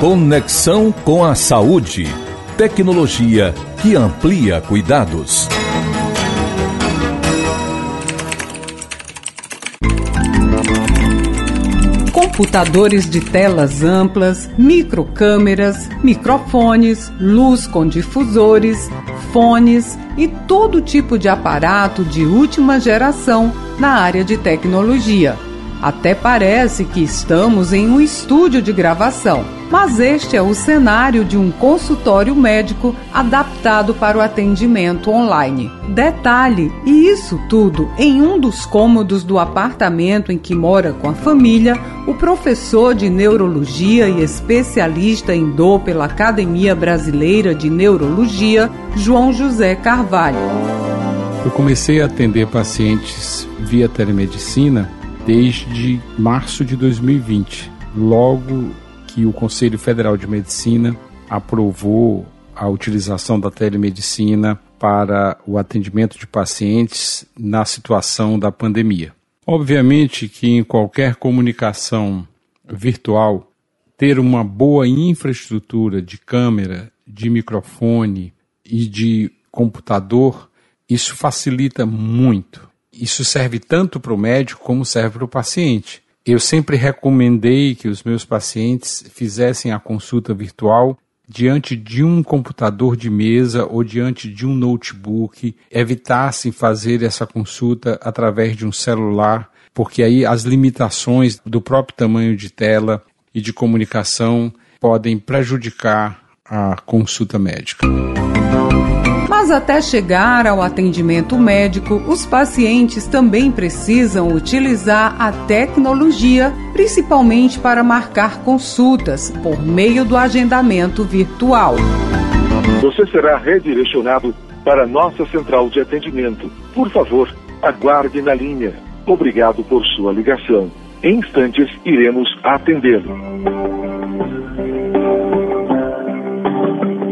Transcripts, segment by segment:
Conexão com a saúde. Tecnologia que amplia cuidados. computadores de telas amplas, microcâmeras, microfones, luz com difusores, fones e todo tipo de aparato de última geração na área de tecnologia. Até parece que estamos em um estúdio de gravação, mas este é o cenário de um consultório médico adaptado para o atendimento online. Detalhe, e isso tudo em um dos cômodos do apartamento em que mora com a família, o professor de neurologia e especialista em dor pela Academia Brasileira de Neurologia, João José Carvalho. Eu comecei a atender pacientes via telemedicina desde março de 2020, logo que o Conselho Federal de Medicina aprovou a utilização da telemedicina para o atendimento de pacientes na situação da pandemia. Obviamente que em qualquer comunicação virtual, ter uma boa infraestrutura de câmera, de microfone e de computador, isso facilita muito. Isso serve tanto para o médico como serve para o paciente. Eu sempre recomendei que os meus pacientes fizessem a consulta virtual diante de um computador de mesa ou diante de um notebook, evitassem fazer essa consulta através de um celular, porque aí as limitações do próprio tamanho de tela e de comunicação podem prejudicar a consulta médica. Mas até chegar ao atendimento médico, os pacientes também precisam utilizar a tecnologia, principalmente para marcar consultas por meio do agendamento virtual. Você será redirecionado para nossa central de atendimento. Por favor, aguarde na linha. Obrigado por sua ligação. Em instantes, iremos atendê-lo.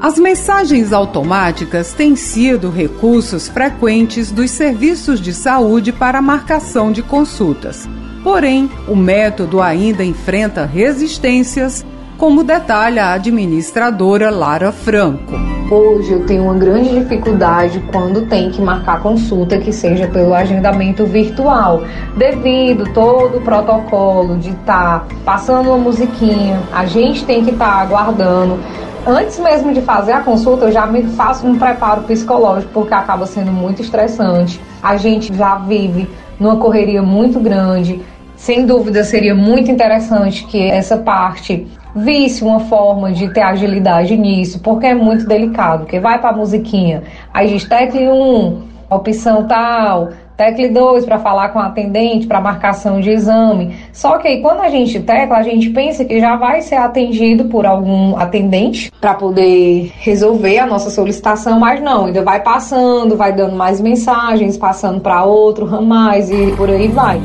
As mensagens automáticas têm sido recursos frequentes dos serviços de saúde para marcação de consultas. Porém, o método ainda enfrenta resistências, como detalha a administradora Lara Franco. Hoje eu tenho uma grande dificuldade quando tem que marcar consulta que seja pelo agendamento virtual, devido todo o protocolo de estar tá passando uma musiquinha, a gente tem que estar tá aguardando antes mesmo de fazer a consulta, eu já me faço um preparo psicológico, porque acaba sendo muito estressante. A gente já vive numa correria muito grande. Sem dúvida, seria muito interessante que essa parte visse uma forma de ter agilidade nisso, porque é muito delicado. Porque vai para a musiquinha, aí diz tecle 1, opção tal, Tecle 2 para falar com a atendente, para marcação de exame. Só que aí quando a gente tecla, a gente pensa que já vai ser atendido por algum atendente para poder resolver a nossa solicitação, mas não, ainda vai passando, vai dando mais mensagens, passando para outro, mais e por aí vai.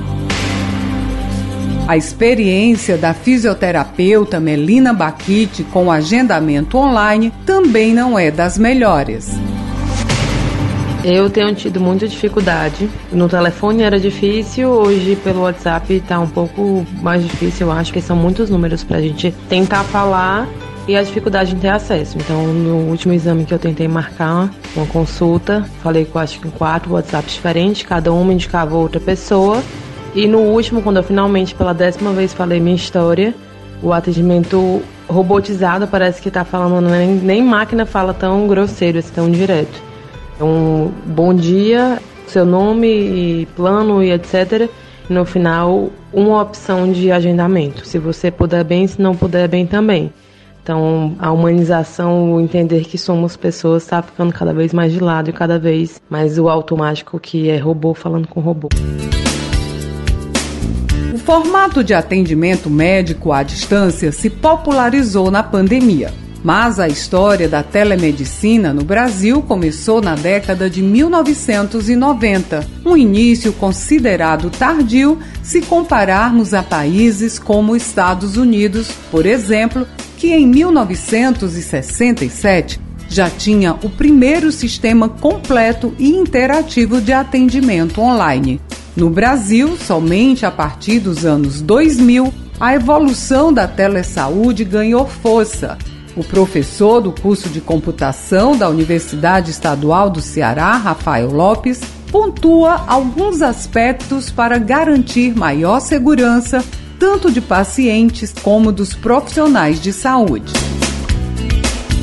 A experiência da fisioterapeuta Melina Baquite com o agendamento online também não é das melhores. Eu tenho tido muita dificuldade. No telefone era difícil, hoje pelo WhatsApp está um pouco mais difícil, eu acho que são muitos números para a gente tentar falar e a dificuldade em ter acesso. Então, no último exame que eu tentei marcar uma consulta, falei com acho que quatro WhatsApps diferentes, cada uma indicava outra pessoa. E no último, quando eu finalmente pela décima vez falei minha história, o atendimento robotizado parece que está falando, nem, nem máquina fala tão grosseiro, assim, tão direto. Um bom dia, seu nome, plano e etc. E no final, uma opção de agendamento. Se você puder bem, se não puder bem também. Então, a humanização, o entender que somos pessoas, está ficando cada vez mais de lado e cada vez mais o automático que é robô falando com robô. O formato de atendimento médico à distância se popularizou na pandemia. Mas a história da telemedicina no Brasil começou na década de 1990, um início considerado tardio se compararmos a países como Estados Unidos, por exemplo, que em 1967 já tinha o primeiro sistema completo e interativo de atendimento online. No Brasil, somente a partir dos anos 2000, a evolução da telesaúde ganhou força. O professor do curso de computação da Universidade Estadual do Ceará, Rafael Lopes, pontua alguns aspectos para garantir maior segurança tanto de pacientes como dos profissionais de saúde.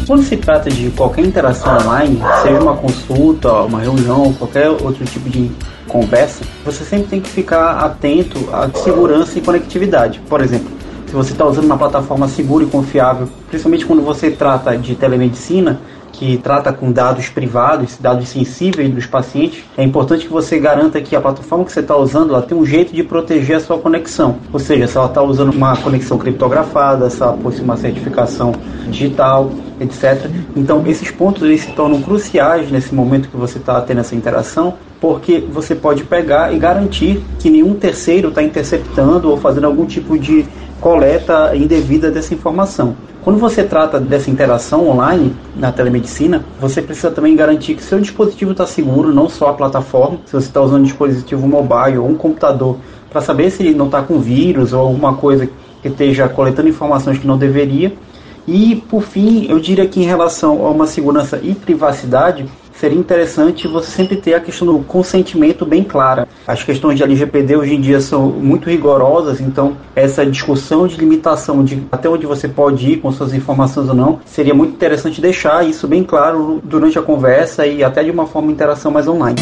Quando se trata de qualquer interação online, seja uma consulta, uma reunião, qualquer outro tipo de conversa, você sempre tem que ficar atento à segurança e conectividade. Por exemplo, se você está usando uma plataforma segura e confiável, principalmente quando você trata de telemedicina, que trata com dados privados, dados sensíveis dos pacientes, é importante que você garanta que a plataforma que você está usando ela tem um jeito de proteger a sua conexão. Ou seja, se ela está usando uma conexão criptografada, se ela possui uma certificação digital, etc. Então, esses pontos eles se tornam cruciais nesse momento que você está tendo essa interação, porque você pode pegar e garantir que nenhum terceiro está interceptando ou fazendo algum tipo de coleta indevida dessa informação. Quando você trata dessa interação online na telemedicina, você precisa também garantir que seu dispositivo está seguro, não só a plataforma, se você está usando um dispositivo mobile ou um computador, para saber se ele não está com vírus ou alguma coisa que esteja coletando informações que não deveria. E, por fim, eu diria que em relação a uma segurança e privacidade, seria interessante você sempre ter a questão do consentimento bem clara. As questões de LGPD hoje em dia são muito rigorosas, então essa discussão de limitação de até onde você pode ir com suas informações ou não, seria muito interessante deixar isso bem claro durante a conversa e até de uma forma de interação mais online.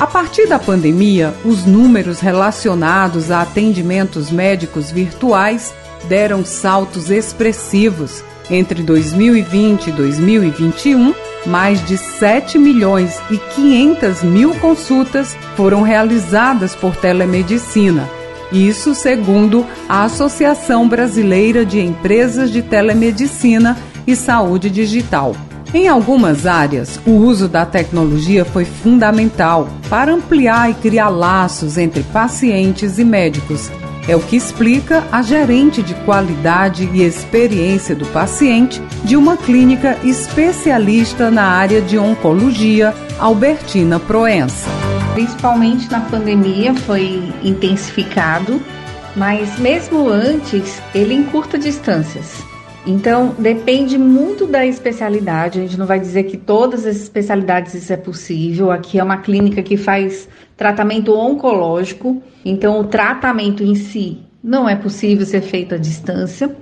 A partir da pandemia, os números relacionados a atendimentos médicos virtuais deram saltos expressivos entre 2020 e 2021, mais de 7 milhões e 500 mil consultas foram realizadas por telemedicina. Isso segundo a Associação Brasileira de Empresas de Telemedicina e Saúde Digital. Em algumas áreas, o uso da tecnologia foi fundamental para ampliar e criar laços entre pacientes e médicos, é o que explica a gerente de qualidade e experiência do paciente de uma clínica especialista na área de oncologia, Albertina Proença. Principalmente na pandemia foi intensificado, mas mesmo antes ele encurta distâncias. Então, depende muito da especialidade. A gente não vai dizer que todas as especialidades isso é possível. Aqui é uma clínica que faz tratamento oncológico, então o tratamento em si não é possível ser feito à distância.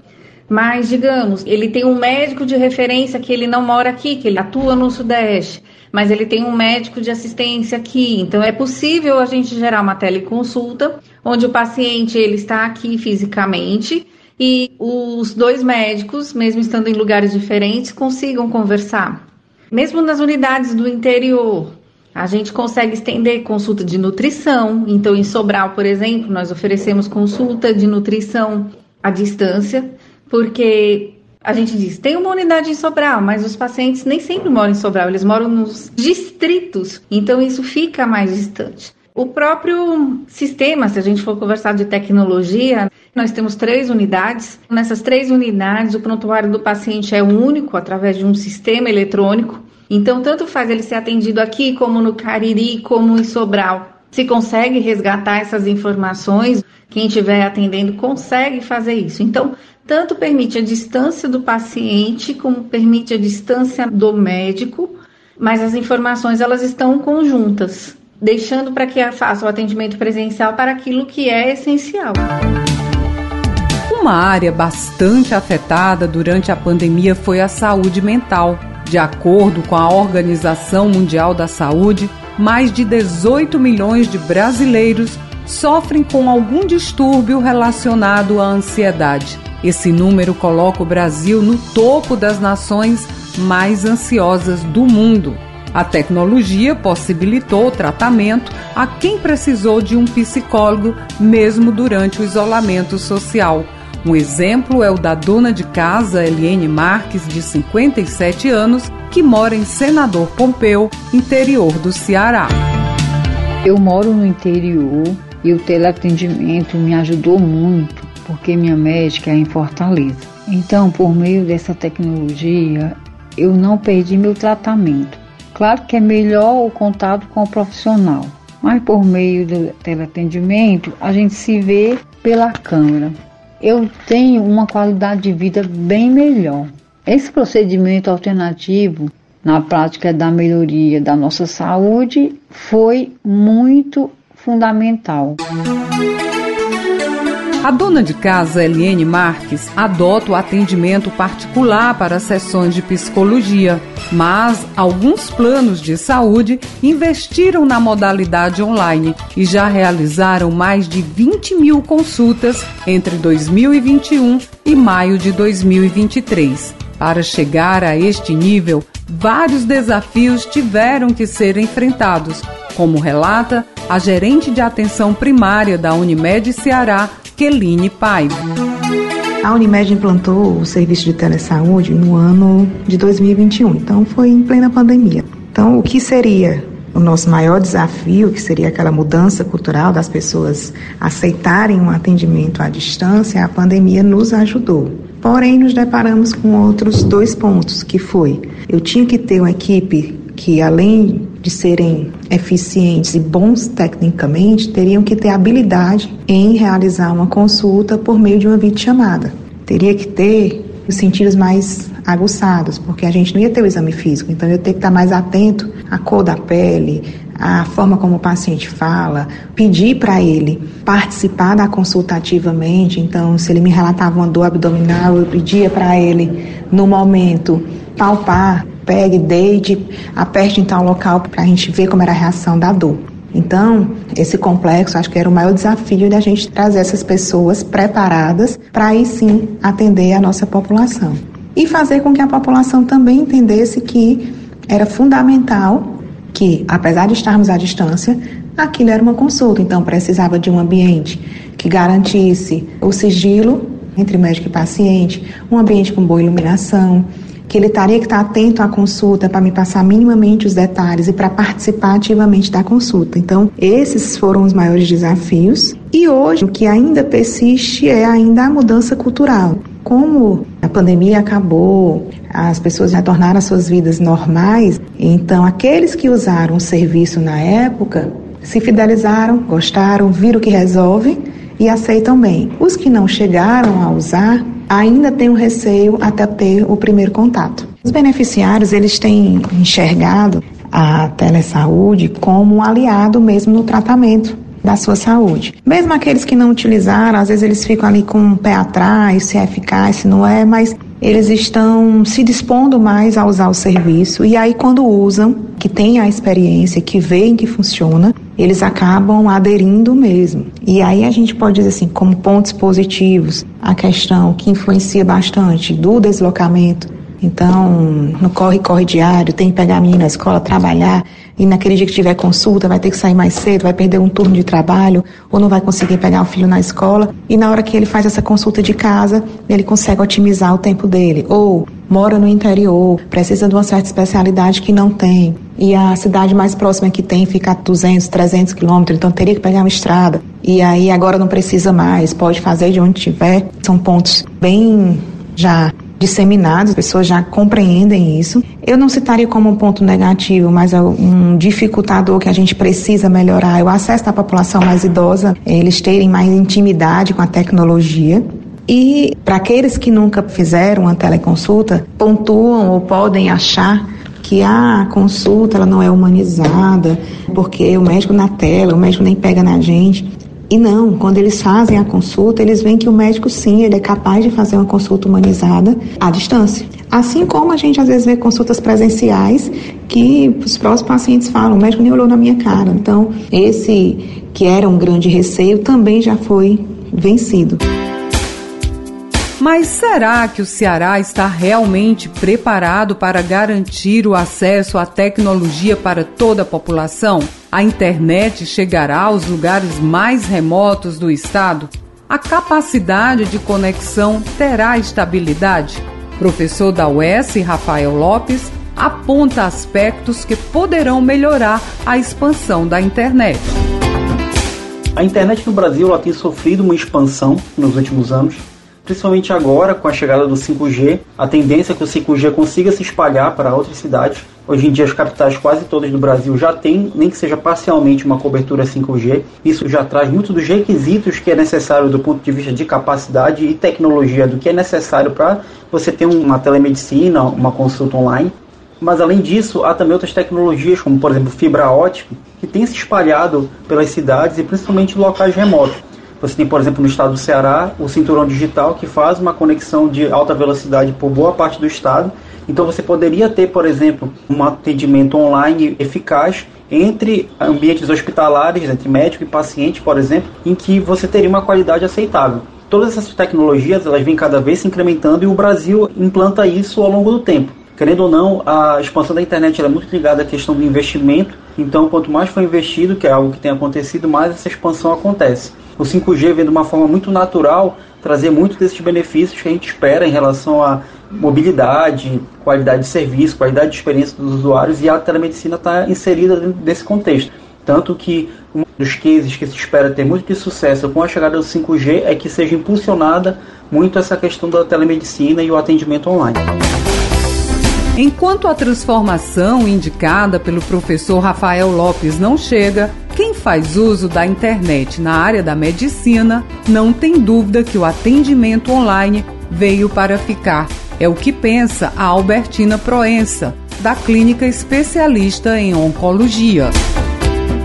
Mas, digamos, ele tem um médico de referência que ele não mora aqui, que ele atua no Sudeste, mas ele tem um médico de assistência aqui. Então, é possível a gente gerar uma teleconsulta, onde o paciente ele está aqui fisicamente e os dois médicos, mesmo estando em lugares diferentes, consigam conversar. Mesmo nas unidades do interior, a gente consegue estender consulta de nutrição. Então, em Sobral, por exemplo, nós oferecemos consulta de nutrição à distância, porque a gente diz, tem uma unidade em Sobral, mas os pacientes nem sempre moram em Sobral, eles moram nos distritos, então isso fica mais distante. O próprio sistema, se a gente for conversar de tecnologia, nós temos três unidades. Nessas três unidades, o prontuário do paciente é único através de um sistema eletrônico. Então, tanto faz ele ser atendido aqui, como no Cariri, como em Sobral. Se consegue resgatar essas informações, quem estiver atendendo consegue fazer isso. Então, tanto permite a distância do paciente, como permite a distância do médico, mas as informações elas estão conjuntas, deixando para que faça o atendimento presencial para aquilo que é essencial. Uma área bastante afetada durante a pandemia foi a saúde mental. De acordo com a Organização Mundial da Saúde, mais de 18 milhões de brasileiros sofrem com algum distúrbio relacionado à ansiedade. Esse número coloca o Brasil no topo das nações mais ansiosas do mundo. A tecnologia possibilitou o tratamento a quem precisou de um psicólogo, mesmo durante o isolamento social. Um exemplo é o da dona de casa Eliane Marques, de 57 anos, que mora em Senador Pompeu, interior do Ceará. Eu moro no interior e o teleatendimento me ajudou muito, porque minha médica é em Fortaleza. Então, por meio dessa tecnologia, eu não perdi meu tratamento. Claro que é melhor o contato com o profissional, mas por meio do teleatendimento a gente se vê pela câmera. Eu tenho uma qualidade de vida bem melhor. Esse procedimento alternativo na prática da melhoria da nossa saúde foi muito fundamental. A dona de casa, Eliane Marques, adota o atendimento particular para sessões de psicologia, mas alguns planos de saúde investiram na modalidade online e já realizaram mais de 20 mil consultas entre 2021 e maio de 2023. Para chegar a este nível, vários desafios tiveram que ser enfrentados, como relata a gerente de atenção primária da Unimed Ceará, Keline Paiva. A Unimed implantou o serviço de telesaúde no ano de 2021, então foi em plena pandemia. Então, o que seria o nosso maior desafio, que seria aquela mudança cultural das pessoas aceitarem um atendimento à distância, a pandemia nos ajudou. Porém, nos deparamos com outros dois pontos, que foi, eu tinha que ter uma equipe que, além de serem eficientes e bons tecnicamente, teriam que ter habilidade em realizar uma consulta por meio de uma videochamada. Teria que ter os sentidos mais aguçados, porque a gente não ia ter o exame físico, então eu ia ter que estar mais atento à cor da pele, à forma como o paciente fala, pedir para ele participar da consulta ativamente, então se ele me relatava uma dor abdominal, eu pedia para ele no momento palpar pegue, deite, aperte em tal local para a gente ver como era a reação da dor. Então, esse complexo acho que era o maior desafio da gente trazer essas pessoas preparadas para aí sim atender a nossa população. E fazer com que a população também entendesse que era fundamental que, apesar de estarmos à distância, aquilo era uma consulta, então precisava de um ambiente que garantisse o sigilo entre médico e paciente, um ambiente com boa iluminação, que ele teria que estar atento à consulta para me passar minimamente os detalhes e para participar ativamente da consulta. Então, esses foram os maiores desafios. E hoje, o que ainda persiste é ainda a mudança cultural. Como a pandemia acabou, as pessoas retornaram às suas vidas normais, então aqueles que usaram o serviço na época se fidelizaram, gostaram, viram que resolve e aceitam bem. Os que não chegaram a usar ainda têm um receio até ter o primeiro contato. Os beneficiários, eles têm enxergado a telesaúde como um aliado mesmo no tratamento da sua saúde. Mesmo aqueles que não utilizaram, às vezes eles ficam ali com o um pé atrás, se é eficaz, se não é, mas eles estão se dispondo mais a usar o serviço e aí quando usam, que tem a experiência, que veem que funciona, eles acabam aderindo mesmo. E aí a gente pode dizer assim, como pontos positivos, a questão que influencia bastante do deslocamento. Então, no corre-corre diário, tem que pegar a menina na escola, trabalhar, e naquele dia que tiver consulta vai ter que sair mais cedo, vai perder um turno de trabalho, ou não vai conseguir pegar o filho na escola. E na hora que ele faz essa consulta de casa, ele consegue otimizar o tempo dele. Ou mora no interior, precisa de uma certa especialidade que não tem, e a cidade mais próxima que tem fica a 200, 300 quilômetros, então teria que pegar uma estrada. E aí agora não precisa mais, pode fazer de onde tiver. São pontos bem já disseminados, as pessoas já compreendem isso. Eu não citaria como um ponto negativo, mas é um dificultador que a gente precisa melhorar é o acesso da população mais idosa, eles terem mais intimidade com a tecnologia. E para aqueles que nunca fizeram uma teleconsulta, pontuam ou podem achar que a consulta ela não é humanizada, porque o médico na tela, o médico nem pega na gente. E não, quando eles fazem a consulta, eles veem que o médico sim, ele é capaz de fazer uma consulta humanizada à distância. Assim como a gente às vezes vê consultas presenciais que os próprios pacientes falam, o médico nem olhou na minha cara. Então, esse que era um grande receio também já foi vencido. Mas será que o Ceará está realmente preparado para garantir o acesso à tecnologia para toda a população? A internet chegará aos lugares mais remotos do estado? A capacidade de conexão terá estabilidade? Professor da UES, Rafael Lopes, aponta aspectos que poderão melhorar a expansão da internet. A internet no Brasil tem sofrido uma expansão nos últimos anos principalmente agora com a chegada do 5G, a tendência é que o 5G consiga se espalhar para outras cidades. Hoje em dia as capitais quase todas do Brasil já têm, nem que seja parcialmente, uma cobertura 5G. Isso já traz muito dos requisitos que é necessário do ponto de vista de capacidade e tecnologia do que é necessário para você ter uma telemedicina, uma consulta online. Mas além disso, há também outras tecnologias, como por exemplo fibra ótica, que tem se espalhado pelas cidades e principalmente locais remotos. Você tem, por exemplo, no estado do Ceará, o cinturão digital que faz uma conexão de alta velocidade por boa parte do estado. Então você poderia ter, por exemplo, um atendimento online eficaz entre ambientes hospitalares, entre médico e paciente, por exemplo, em que você teria uma qualidade aceitável. Todas essas tecnologias elas vêm cada vez se incrementando e o Brasil implanta isso ao longo do tempo. Querendo ou não, a expansão da internet é muito ligada à questão do investimento. Então, quanto mais for investido, que é algo que tem acontecido, mais essa expansão acontece o 5G vem de uma forma muito natural trazer muito desses benefícios que a gente espera em relação à mobilidade, qualidade de serviço, qualidade de experiência dos usuários e a telemedicina está inserida dentro desse contexto. Tanto que um dos cases que se espera ter muito de sucesso com a chegada do 5G é que seja impulsionada muito essa questão da telemedicina e o atendimento online. Enquanto a transformação indicada pelo professor Rafael Lopes não chega, faz uso da internet na área da medicina não tem dúvida que o atendimento online veio para ficar. É o que pensa a Albertina Proença, da clínica especialista em oncologia.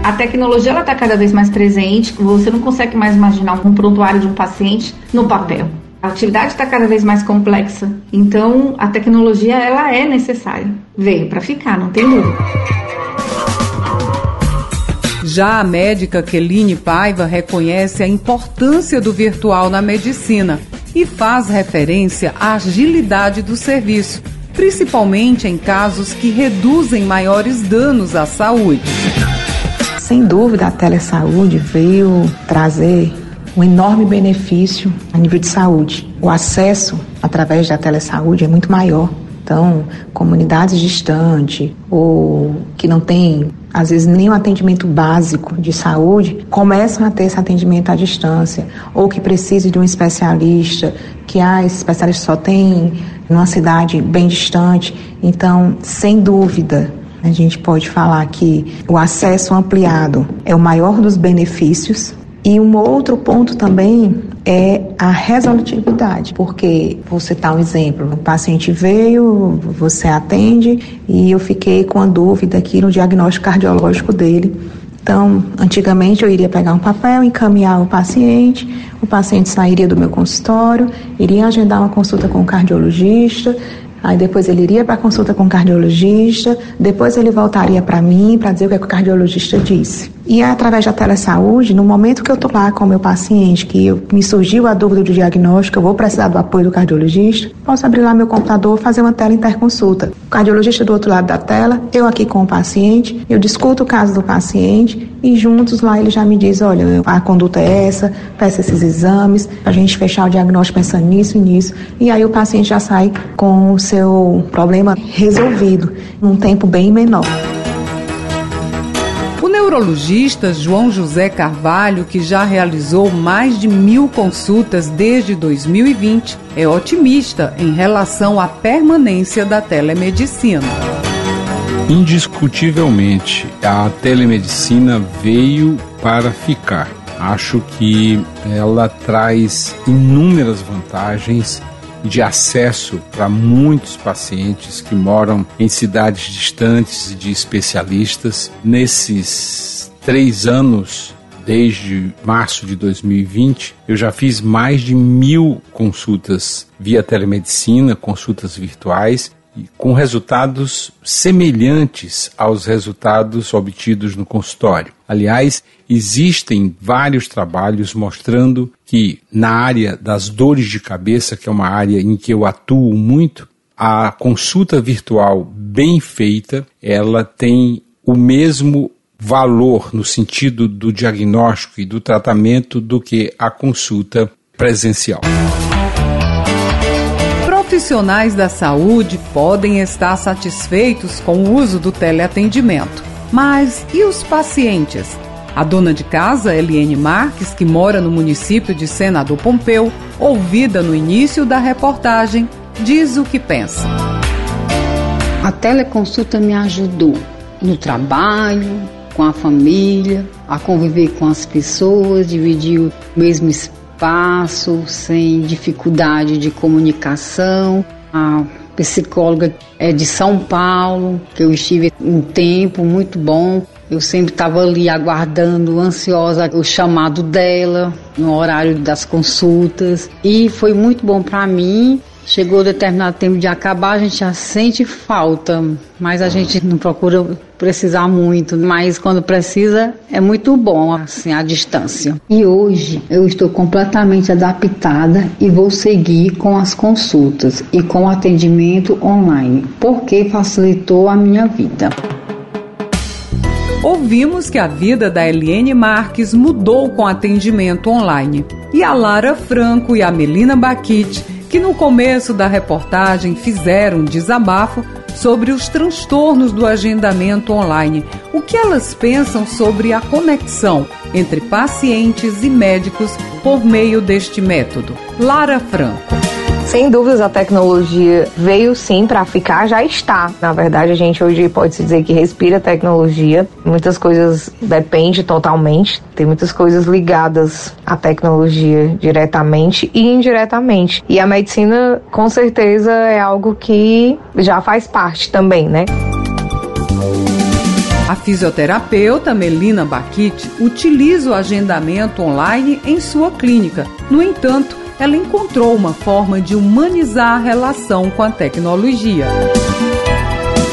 A tecnologia está cada vez mais presente, você não consegue mais imaginar um prontuário de um paciente no papel. A atividade está cada vez mais complexa, então a tecnologia ela é necessária. Veio para ficar, não tem dúvida. Já a médica Keline Paiva reconhece a importância do virtual na medicina e faz referência à agilidade do serviço, principalmente em casos que reduzem maiores danos à saúde. Sem dúvida, a telesaúde veio trazer um enorme benefício a nível de saúde. O acesso através da telesaúde é muito maior. Então, comunidades distantes ou que não têm às vezes nem um atendimento básico de saúde, começam a ter esse atendimento à distância, ou que precise de um especialista, que ah, esse especialista só tem numa cidade bem distante. Então, sem dúvida, a gente pode falar que o acesso ampliado é o maior dos benefícios. E um outro ponto também é a resolutividade, porque vou citar um exemplo: o paciente veio, você atende e eu fiquei com a dúvida aqui no diagnóstico cardiológico dele. Então, antigamente eu iria pegar um papel, encaminhar o paciente, o paciente sairia do meu consultório, iria agendar uma consulta com o cardiologista, Aí depois ele iria para consulta com o cardiologista, depois ele voltaria para mim para dizer o que, é que o cardiologista disse. E é através da telesaúde, no momento que eu estou lá com o meu paciente, que eu, me surgiu a dúvida do diagnóstico, eu vou precisar do apoio do cardiologista, posso abrir lá meu computador, fazer uma tela interconsulta. O cardiologista do outro lado da tela, eu aqui com o paciente, eu discuto o caso do paciente e juntos lá ele já me diz, olha, a conduta é essa, peça esses exames, a gente fechar o diagnóstico pensando nisso e nisso. E aí o paciente já sai com o seu problema resolvido num tempo bem menor neurologista João José Carvalho, que já realizou mais de mil consultas desde 2020, é otimista em relação à permanência da telemedicina. Indiscutivelmente, a telemedicina veio para ficar. Acho que ela traz inúmeras vantagens de acesso para muitos pacientes que moram em cidades distantes de especialistas. Nesses três anos, desde março de 2020, eu já fiz mais de mil consultas via telemedicina, consultas virtuais, com resultados semelhantes aos resultados obtidos no consultório. Aliás, existem vários trabalhos mostrando que na área das dores de cabeça, que é uma área em que eu atuo muito, a consulta virtual bem feita, ela tem o mesmo valor no sentido do diagnóstico e do tratamento do que a consulta presencial. Profissionais da saúde podem estar satisfeitos com o uso do teleatendimento. Mas e os pacientes? A dona de casa, Eliane Marques, que mora no município de Senador Pompeu, ouvida no início da reportagem, diz o que pensa. A teleconsulta me ajudou no trabalho, com a família, a conviver com as pessoas, dividir o mesmo espaço, sem dificuldade de comunicação. A psicóloga é de São Paulo, que eu estive um tempo muito bom. Eu sempre estava ali aguardando, ansiosa, o chamado dela no horário das consultas e foi muito bom para mim. Chegou determinado tempo de acabar, a gente já sente falta, mas a gente não procura precisar muito, mas quando precisa é muito bom assim a distância. E hoje eu estou completamente adaptada e vou seguir com as consultas e com o atendimento online, porque facilitou a minha vida. Ouvimos que a vida da Eliane Marques mudou com atendimento online. E a Lara Franco e a Melina Baquite, que no começo da reportagem fizeram um desabafo sobre os transtornos do agendamento online. O que elas pensam sobre a conexão entre pacientes e médicos por meio deste método? Lara Franco. Sem dúvidas, a tecnologia veio sim para ficar, já está. Na verdade, a gente hoje pode se dizer que respira tecnologia. Muitas coisas depende totalmente. Tem muitas coisas ligadas à tecnologia diretamente e indiretamente. E a medicina, com certeza, é algo que já faz parte também, né? A fisioterapeuta Melina Baquite utiliza o agendamento online em sua clínica. No entanto, ela encontrou uma forma de humanizar a relação com a tecnologia.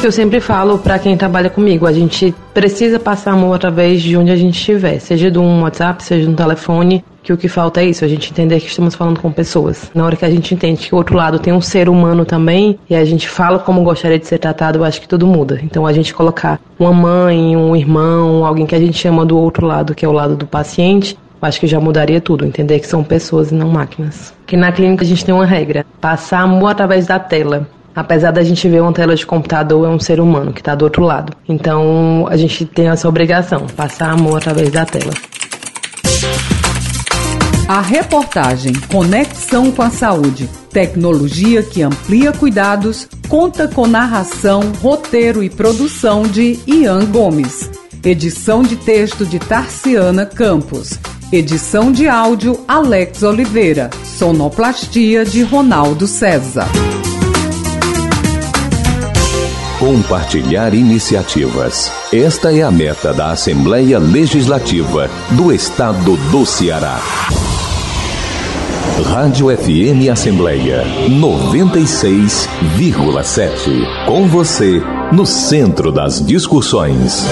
Eu sempre falo para quem trabalha comigo, a gente precisa passar amor através de onde a gente estiver, seja de um WhatsApp, seja de um telefone, que o que falta é isso, a gente entender que estamos falando com pessoas. Na hora que a gente entende que o outro lado tem um ser humano também, e a gente fala como gostaria de ser tratado, eu acho que tudo muda. Então a gente colocar uma mãe, um irmão, alguém que a gente chama do outro lado, que é o lado do paciente, acho que já mudaria tudo, entender que são pessoas e não máquinas. Que na clínica a gente tem uma regra, passar amor através da tela. Apesar da gente ver uma tela de computador, é um ser humano que está do outro lado. Então a gente tem essa obrigação, passar amor através da tela. A reportagem Conexão com a Saúde, tecnologia que amplia cuidados, conta com narração, roteiro e produção de Ian Gomes. Edição de texto de Tarciana Campos. Edição de áudio Alex Oliveira. Sonoplastia de Ronaldo César. Compartilhar iniciativas. Esta é a meta da Assembleia Legislativa do Estado do Ceará. Rádio FM Assembleia 96,7. Com você, no centro das discussões.